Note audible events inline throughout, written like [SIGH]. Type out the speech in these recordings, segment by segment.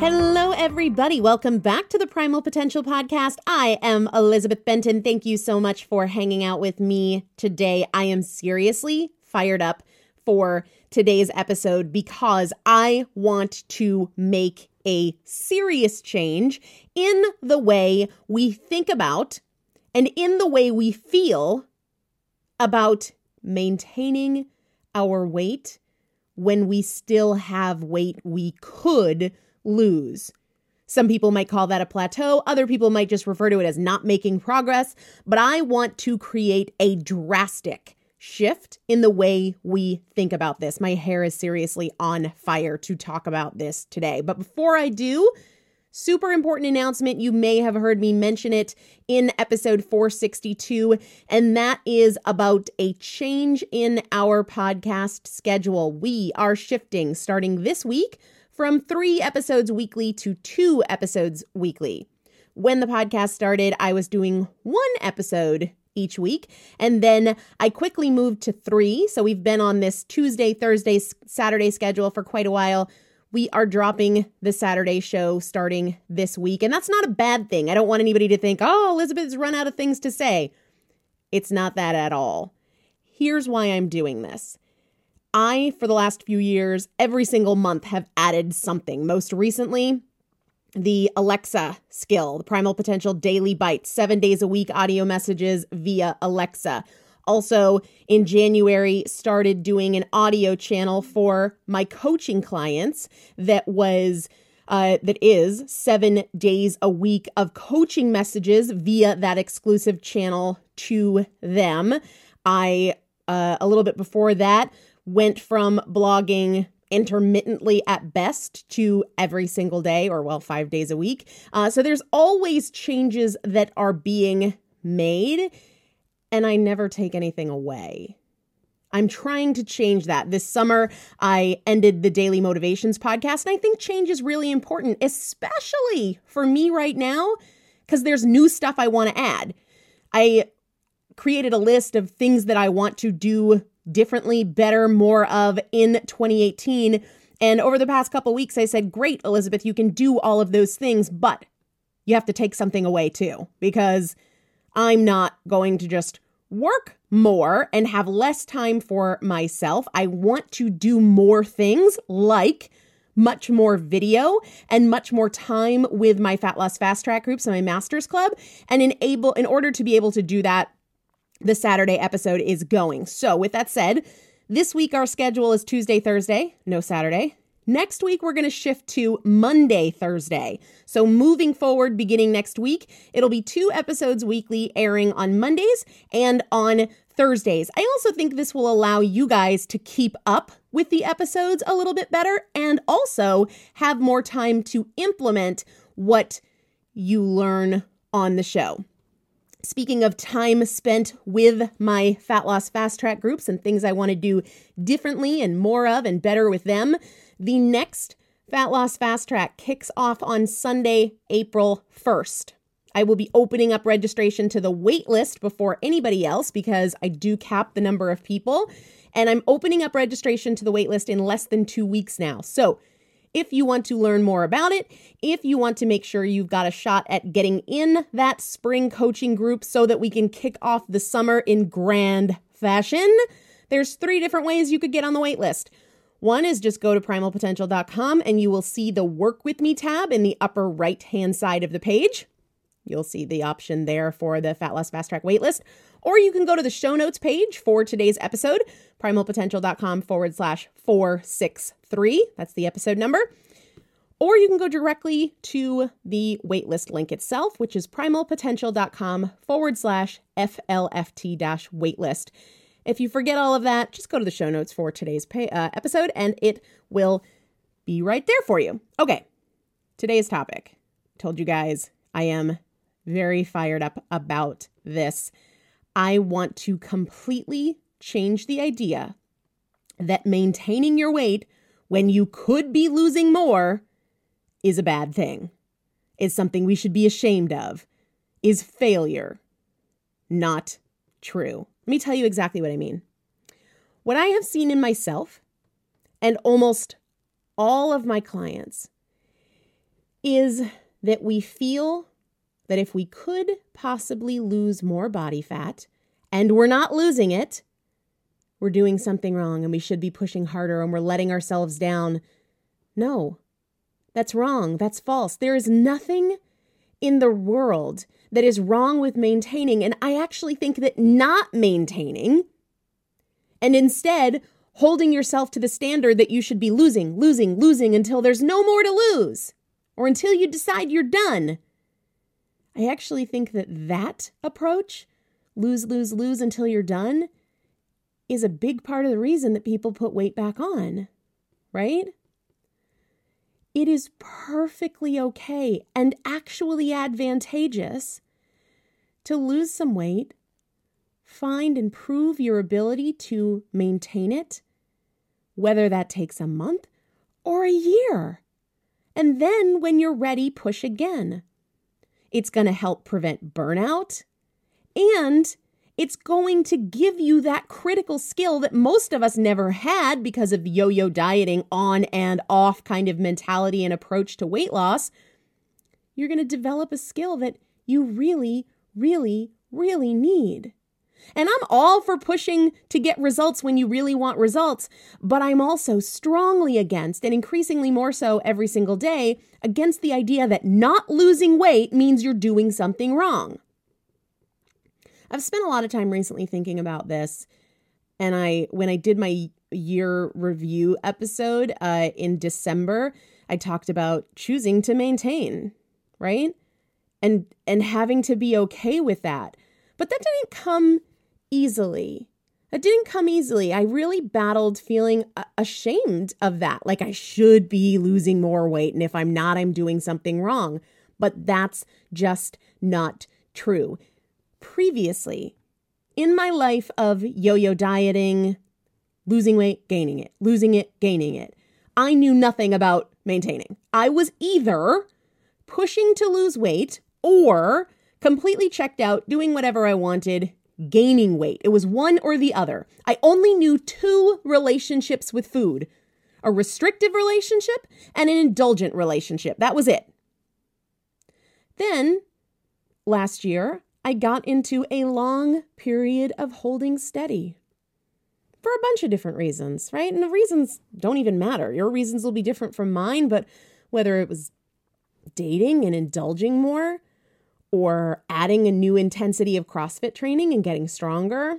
Hello, everybody. Welcome back to the Primal Potential Podcast. I am Elizabeth Benton. Thank you so much for hanging out with me today. I am seriously fired up for today's episode because I want to make a serious change in the way we think about and in the way we feel about maintaining our weight when we still have weight we could lose. Some people might call that a plateau. Other people might just refer to it as not making progress. But I want to create a drastic shift in the way we think about this. My hair is seriously on fire to talk about this today. But before I do, Super important announcement. You may have heard me mention it in episode 462, and that is about a change in our podcast schedule. We are shifting starting this week from three episodes weekly to two episodes weekly. When the podcast started, I was doing one episode each week. And then I quickly moved to three. So we've been on this Tuesday, Thursday, Saturday schedule for quite a while we are dropping the Saturday show starting this week. And that's not a bad thing. I don't want anybody to think, oh, Elizabeth's run out of things to say. It's not that at all. Here's why I'm doing this. I, for the last few years, every single month have added something. Most recently, the Alexa skill, the Primal Potential Daily Bite, seven days a week audio messages via Alexa also in January started doing an audio channel for my coaching clients that was uh, that is seven days a week of coaching messages via that exclusive channel to them. I uh, a little bit before that went from blogging intermittently at best to every single day or well five days a week uh, so there's always changes that are being made and I never take anything away. I'm trying to change that. This summer, I ended the Daily Motivations podcast, and I think change is really important, especially for me right now, because there's new stuff I want to add. I created a list of things that I want to do differently, better, more of in 2018. And over the past couple weeks, I said, Great, Elizabeth, you can do all of those things, but you have to take something away too, because I'm not going to just work more and have less time for myself. I want to do more things like much more video and much more time with my fat loss fast track groups and my masters club and enable in order to be able to do that the Saturday episode is going. So with that said, this week our schedule is Tuesday, Thursday, no Saturday. Next week, we're going to shift to Monday, Thursday. So, moving forward, beginning next week, it'll be two episodes weekly airing on Mondays and on Thursdays. I also think this will allow you guys to keep up with the episodes a little bit better and also have more time to implement what you learn on the show. Speaking of time spent with my fat loss fast track groups and things I want to do differently and more of and better with them, the next Fat Loss Fast Track kicks off on Sunday, April 1st. I will be opening up registration to the wait list before anybody else because I do cap the number of people. And I'm opening up registration to the wait list in less than two weeks now. So if you want to learn more about it, if you want to make sure you've got a shot at getting in that spring coaching group so that we can kick off the summer in grand fashion, there's three different ways you could get on the wait list. One is just go to primalpotential.com and you will see the Work With Me tab in the upper right hand side of the page. You'll see the option there for the Fat Loss Fast Track waitlist. Or you can go to the show notes page for today's episode, primalpotential.com forward slash 463. That's the episode number. Or you can go directly to the waitlist link itself, which is primalpotential.com forward slash FLFT dash waitlist. If you forget all of that, just go to the show notes for today's pay, uh, episode and it will be right there for you. Okay, today's topic. Told you guys I am very fired up about this. I want to completely change the idea that maintaining your weight when you could be losing more is a bad thing, is something we should be ashamed of, is failure. Not true. Let me tell you exactly what I mean. What I have seen in myself and almost all of my clients is that we feel that if we could possibly lose more body fat and we're not losing it, we're doing something wrong and we should be pushing harder and we're letting ourselves down. No, that's wrong. That's false. There is nothing in the world that is wrong with maintaining. And I actually think that not maintaining and instead holding yourself to the standard that you should be losing, losing, losing until there's no more to lose or until you decide you're done. I actually think that that approach, lose, lose, lose until you're done, is a big part of the reason that people put weight back on, right? It is perfectly okay and actually advantageous to lose some weight, find and prove your ability to maintain it, whether that takes a month or a year. And then when you're ready, push again. It's going to help prevent burnout and it's going to give you that critical skill that most of us never had because of yo yo dieting, on and off kind of mentality and approach to weight loss. You're going to develop a skill that you really, really, really need. And I'm all for pushing to get results when you really want results, but I'm also strongly against, and increasingly more so every single day, against the idea that not losing weight means you're doing something wrong. I've spent a lot of time recently thinking about this. And I, when I did my year review episode uh, in December, I talked about choosing to maintain, right? And and having to be okay with that. But that didn't come easily. It didn't come easily. I really battled feeling uh, ashamed of that. Like I should be losing more weight. And if I'm not, I'm doing something wrong. But that's just not true previously in my life of yo yo dieting, losing weight, gaining it, losing it, gaining it, I knew nothing about maintaining. I was either pushing to lose weight or completely checked out, doing whatever I wanted, gaining weight. It was one or the other. I only knew two relationships with food a restrictive relationship and an indulgent relationship. That was it. Then last year, I got into a long period of holding steady for a bunch of different reasons, right? And the reasons don't even matter. Your reasons will be different from mine, but whether it was dating and indulging more, or adding a new intensity of CrossFit training and getting stronger,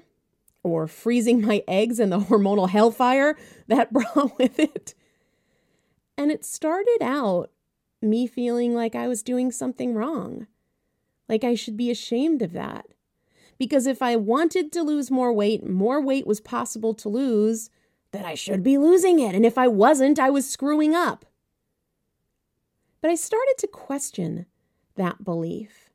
or freezing my eggs and the [LAUGHS] hormonal hellfire that [LAUGHS] brought with it. And it started out me feeling like I was doing something wrong. Like I should be ashamed of that. Because if I wanted to lose more weight, more weight was possible to lose, then I should be losing it. And if I wasn't, I was screwing up. But I started to question that belief.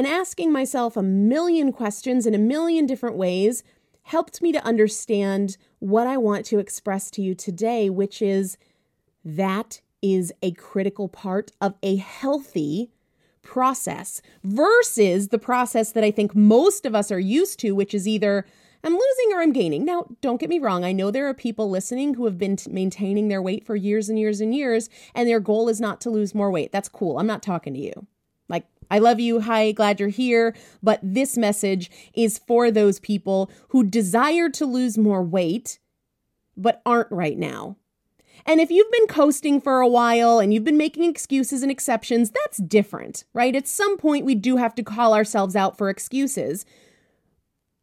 And asking myself a million questions in a million different ways helped me to understand what I want to express to you today, which is that is a critical part of a healthy process versus the process that I think most of us are used to, which is either I'm losing or I'm gaining. Now, don't get me wrong. I know there are people listening who have been t- maintaining their weight for years and years and years, and their goal is not to lose more weight. That's cool. I'm not talking to you. I love you. Hi, glad you're here. But this message is for those people who desire to lose more weight, but aren't right now. And if you've been coasting for a while and you've been making excuses and exceptions, that's different, right? At some point, we do have to call ourselves out for excuses.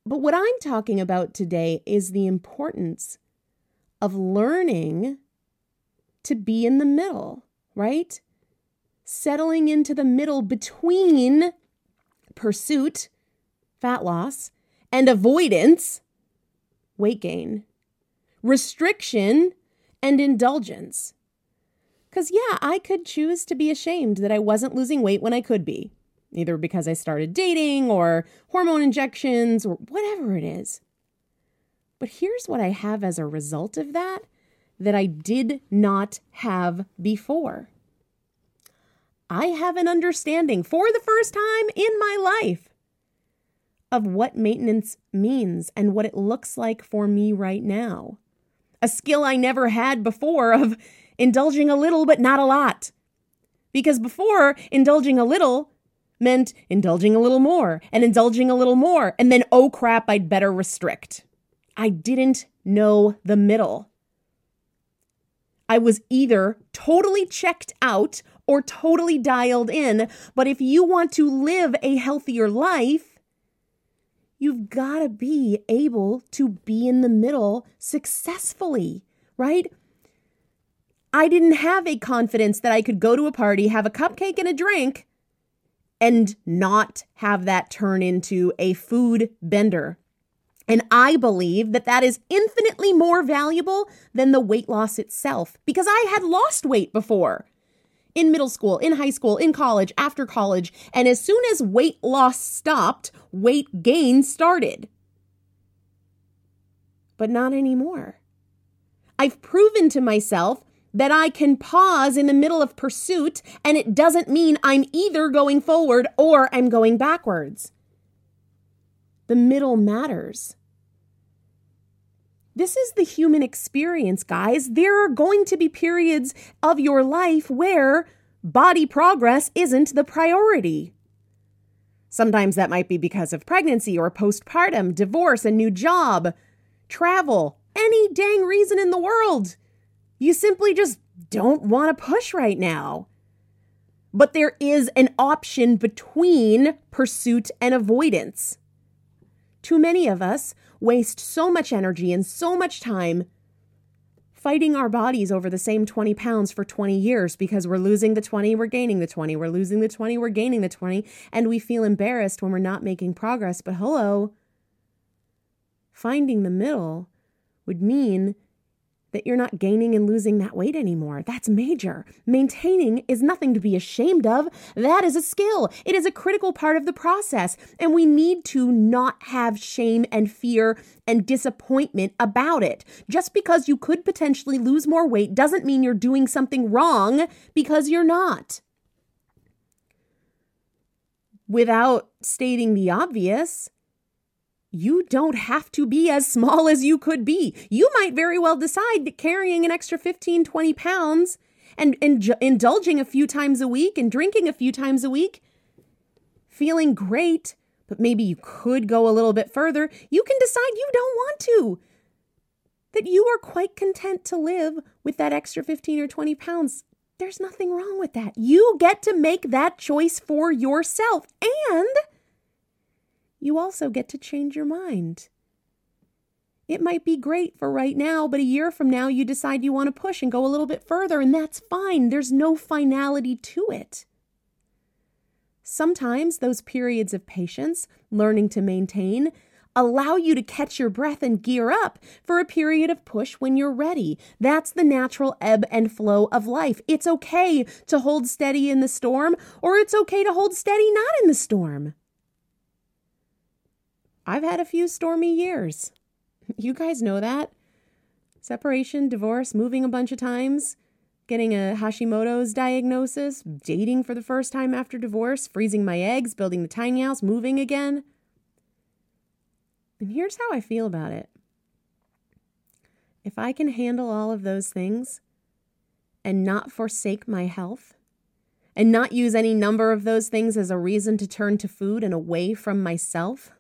But what I'm talking about today is the importance of learning to be in the middle, right? Settling into the middle between pursuit, fat loss, and avoidance, weight gain, restriction, and indulgence. Because, yeah, I could choose to be ashamed that I wasn't losing weight when I could be, either because I started dating or hormone injections or whatever it is. But here's what I have as a result of that that I did not have before. I have an understanding for the first time in my life of what maintenance means and what it looks like for me right now a skill I never had before of indulging a little but not a lot. Because before, indulging a little meant indulging a little more and indulging a little more, and then, oh crap, I'd better restrict. I didn't know the middle. I was either totally checked out or totally dialed in. But if you want to live a healthier life, you've got to be able to be in the middle successfully, right? I didn't have a confidence that I could go to a party, have a cupcake and a drink, and not have that turn into a food bender. And I believe that that is infinitely more valuable than the weight loss itself because I had lost weight before in middle school, in high school, in college, after college. And as soon as weight loss stopped, weight gain started. But not anymore. I've proven to myself that I can pause in the middle of pursuit, and it doesn't mean I'm either going forward or I'm going backwards. The middle matters. This is the human experience, guys. There are going to be periods of your life where body progress isn't the priority. Sometimes that might be because of pregnancy or postpartum, divorce, a new job, travel, any dang reason in the world. You simply just don't want to push right now. But there is an option between pursuit and avoidance. Too many of us waste so much energy and so much time fighting our bodies over the same 20 pounds for 20 years because we're losing the 20, we're gaining the 20, we're losing the 20, we're gaining the 20, and we feel embarrassed when we're not making progress. But hello, finding the middle would mean that you're not gaining and losing that weight anymore. That's major. Maintaining is nothing to be ashamed of. That is a skill. It is a critical part of the process. And we need to not have shame and fear and disappointment about it. Just because you could potentially lose more weight doesn't mean you're doing something wrong because you're not. Without stating the obvious, you don't have to be as small as you could be. You might very well decide that carrying an extra 15, 20 pounds and, and indulging a few times a week and drinking a few times a week, feeling great, but maybe you could go a little bit further, you can decide you don't want to. That you are quite content to live with that extra 15 or 20 pounds. There's nothing wrong with that. You get to make that choice for yourself. And you also get to change your mind. It might be great for right now, but a year from now, you decide you want to push and go a little bit further, and that's fine. There's no finality to it. Sometimes those periods of patience, learning to maintain, allow you to catch your breath and gear up for a period of push when you're ready. That's the natural ebb and flow of life. It's okay to hold steady in the storm, or it's okay to hold steady not in the storm. I've had a few stormy years. [LAUGHS] You guys know that. Separation, divorce, moving a bunch of times, getting a Hashimoto's diagnosis, dating for the first time after divorce, freezing my eggs, building the tiny house, moving again. And here's how I feel about it. If I can handle all of those things and not forsake my health, and not use any number of those things as a reason to turn to food and away from myself,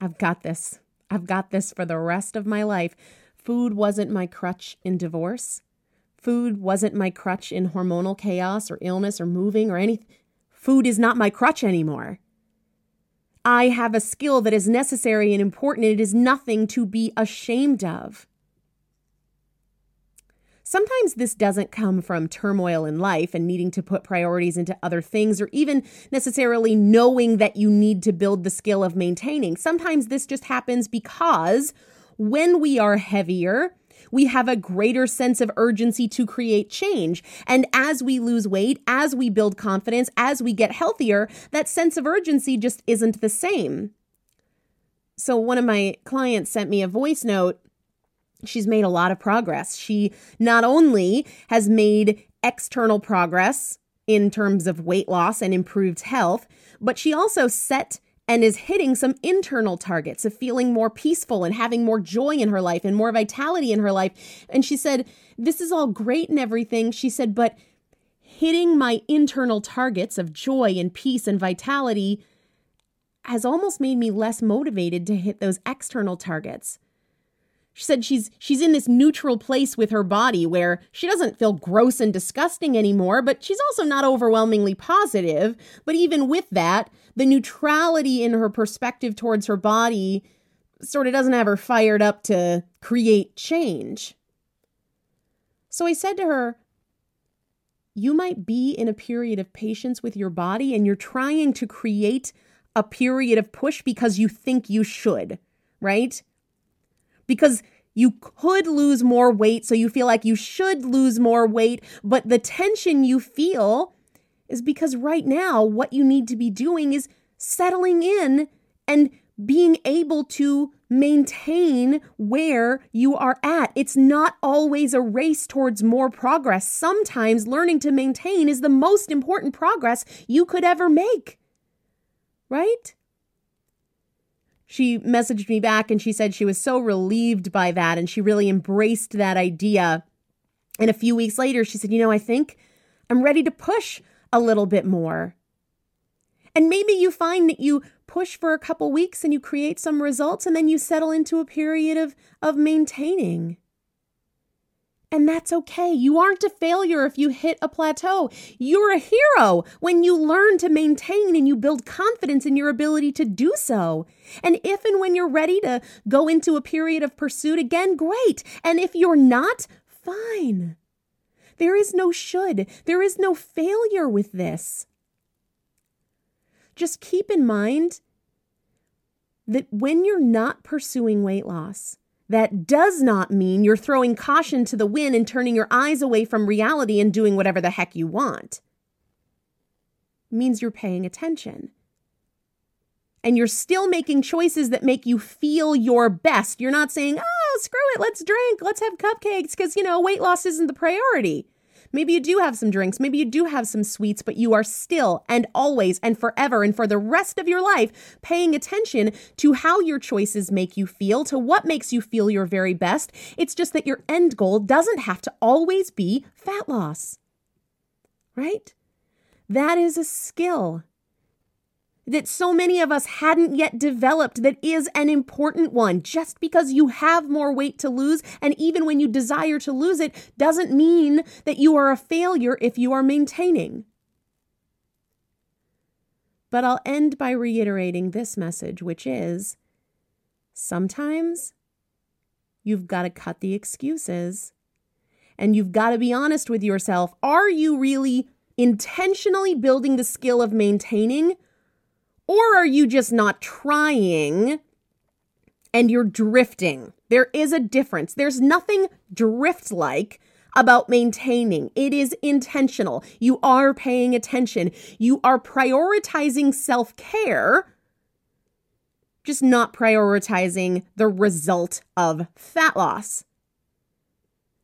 I've got this. I've got this for the rest of my life. Food wasn't my crutch in divorce. Food wasn't my crutch in hormonal chaos or illness or moving or anything. Food is not my crutch anymore. I have a skill that is necessary and important. It is nothing to be ashamed of. Sometimes this doesn't come from turmoil in life and needing to put priorities into other things or even necessarily knowing that you need to build the skill of maintaining. Sometimes this just happens because when we are heavier, we have a greater sense of urgency to create change. And as we lose weight, as we build confidence, as we get healthier, that sense of urgency just isn't the same. So, one of my clients sent me a voice note she's made a lot of progress. She not only has made external progress in terms of weight loss and improved health, but she also set and is hitting some internal targets of feeling more peaceful and having more joy in her life and more vitality in her life. And she said, This is all great and everything. She said, but hitting my internal targets of joy and peace and vitality has almost made me less motivated to hit those external targets She said she's she's in this neutral place with her body where she doesn't feel gross and disgusting anymore, but she's also not overwhelmingly positive. But even with that, the neutrality in her perspective towards her body sort of doesn't have her fired up to create change. So I said to her, you might be in a period of patience with your body and you're trying to create a period of push because you think you should, right? Because you could lose more weight, so you feel like you should lose more weight, but the tension you feel is because right now, what you need to be doing is settling in and being able to maintain where you are at. It's not always a race towards more progress. Sometimes learning to maintain is the most important progress you could ever make. Right? She messaged me back and she said she was so relieved by that and she really embraced that idea. And a few weeks later, she said, You know, I think I'm ready to push a little bit more. And maybe you find that you push for a couple weeks and you create some results and then you settle into a period of, of maintaining. And that's okay. You aren't a failure if you hit a plateau. You're a hero when you learn to maintain and you build confidence in your ability to do so. And if and when you're ready to go into a period of pursuit again, great. And if you're not, fine. There is no should, there is no failure with this just keep in mind that when you're not pursuing weight loss, that does not mean you're throwing caution to the wind and turning your eyes away from reality and doing whatever the heck you want. It means you're paying attention. And you're still making choices that make you feel your best. You're not saying, oh, screw it, let's drink, let's have cupcakes, because, you know, weight loss isn't the priority. Maybe you do have some drinks, maybe you do have some sweets, but you are still and always and forever and for the rest of your life paying attention to how your choices make you feel, to what makes you feel your very best. It's just that your end goal doesn't have to always be fat loss. Right? That is a skill that so many of us hadn't yet developed that is an important one. Just because you have more weight to lose, and even when you desire to lose it, doesn't mean that you are a failure if you are maintaining. But I'll end by reiterating this message, which is sometimes you've got to cut the excuses and you've got to be honest with yourself. Are you really intentionally building the skill of maintaining? Or are you just not trying and you're drifting? There is a difference. There's nothing drift like about maintaining. It is intentional. You are paying attention. You are prioritizing self care, just not prioritizing the result of fat loss.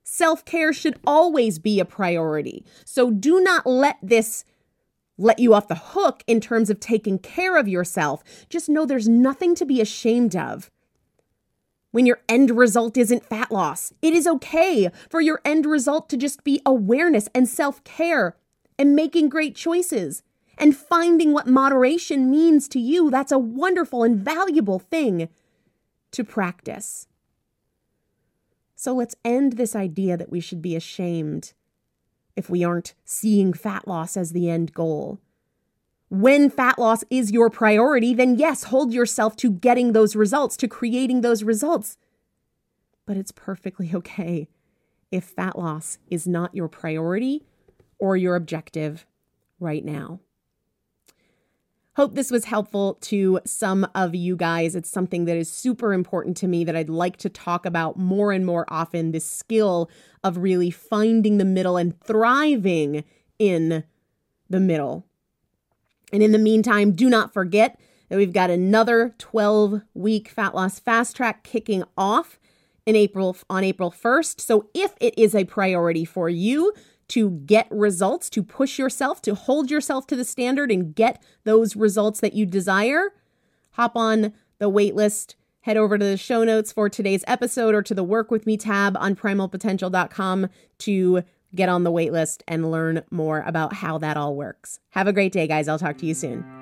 Self care should always be a priority. So do not let this let you off the hook in terms of taking care of yourself. Just know there's nothing to be ashamed of. When your end result isn't fat loss, it is okay for your end result to just be awareness and self care and making great choices and finding what moderation means to you. That's a wonderful and valuable thing to practice. So let's end this idea that we should be ashamed if we aren't seeing fat loss as the end goal. When fat loss is your priority, then yes, hold yourself to getting those results, to creating those results. But it's perfectly [LAUGHS] okay if fat loss is not your priority or your objective right now. Hope this was helpful to some of you guys. It's something that is super important to me that I'd like to talk about more and more often this skill of really finding the middle and thriving in the middle. And in the meantime, do not forget that we've got another 12 week fat loss fast track kicking off in April on April 1st. So if it is a priority for you, to get results, to push yourself, to hold yourself to the standard and get those results that you desire, hop on the waitlist. Head over to the show notes for today's episode or to the Work With Me tab on primalpotential.com to get on the waitlist and learn more about how that all works. Have a great day, guys. I'll talk to you soon.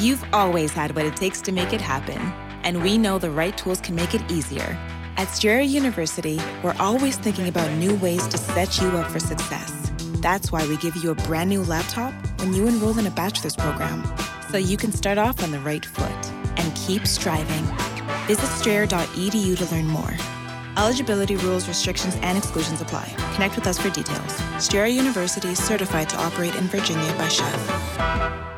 You've always had what it takes to make it happen, and we know the right tools can make it easier. At Strayer University, we're always thinking about new ways to set you up for success. That's why we give you a brand new laptop when you enroll in a bachelor's program, so you can start off on the right foot and keep striving. Visit strayer.edu to learn more. Eligibility rules, restrictions, and exclusions apply. Connect with us for details. Strayer University is certified to operate in Virginia by SCHEV.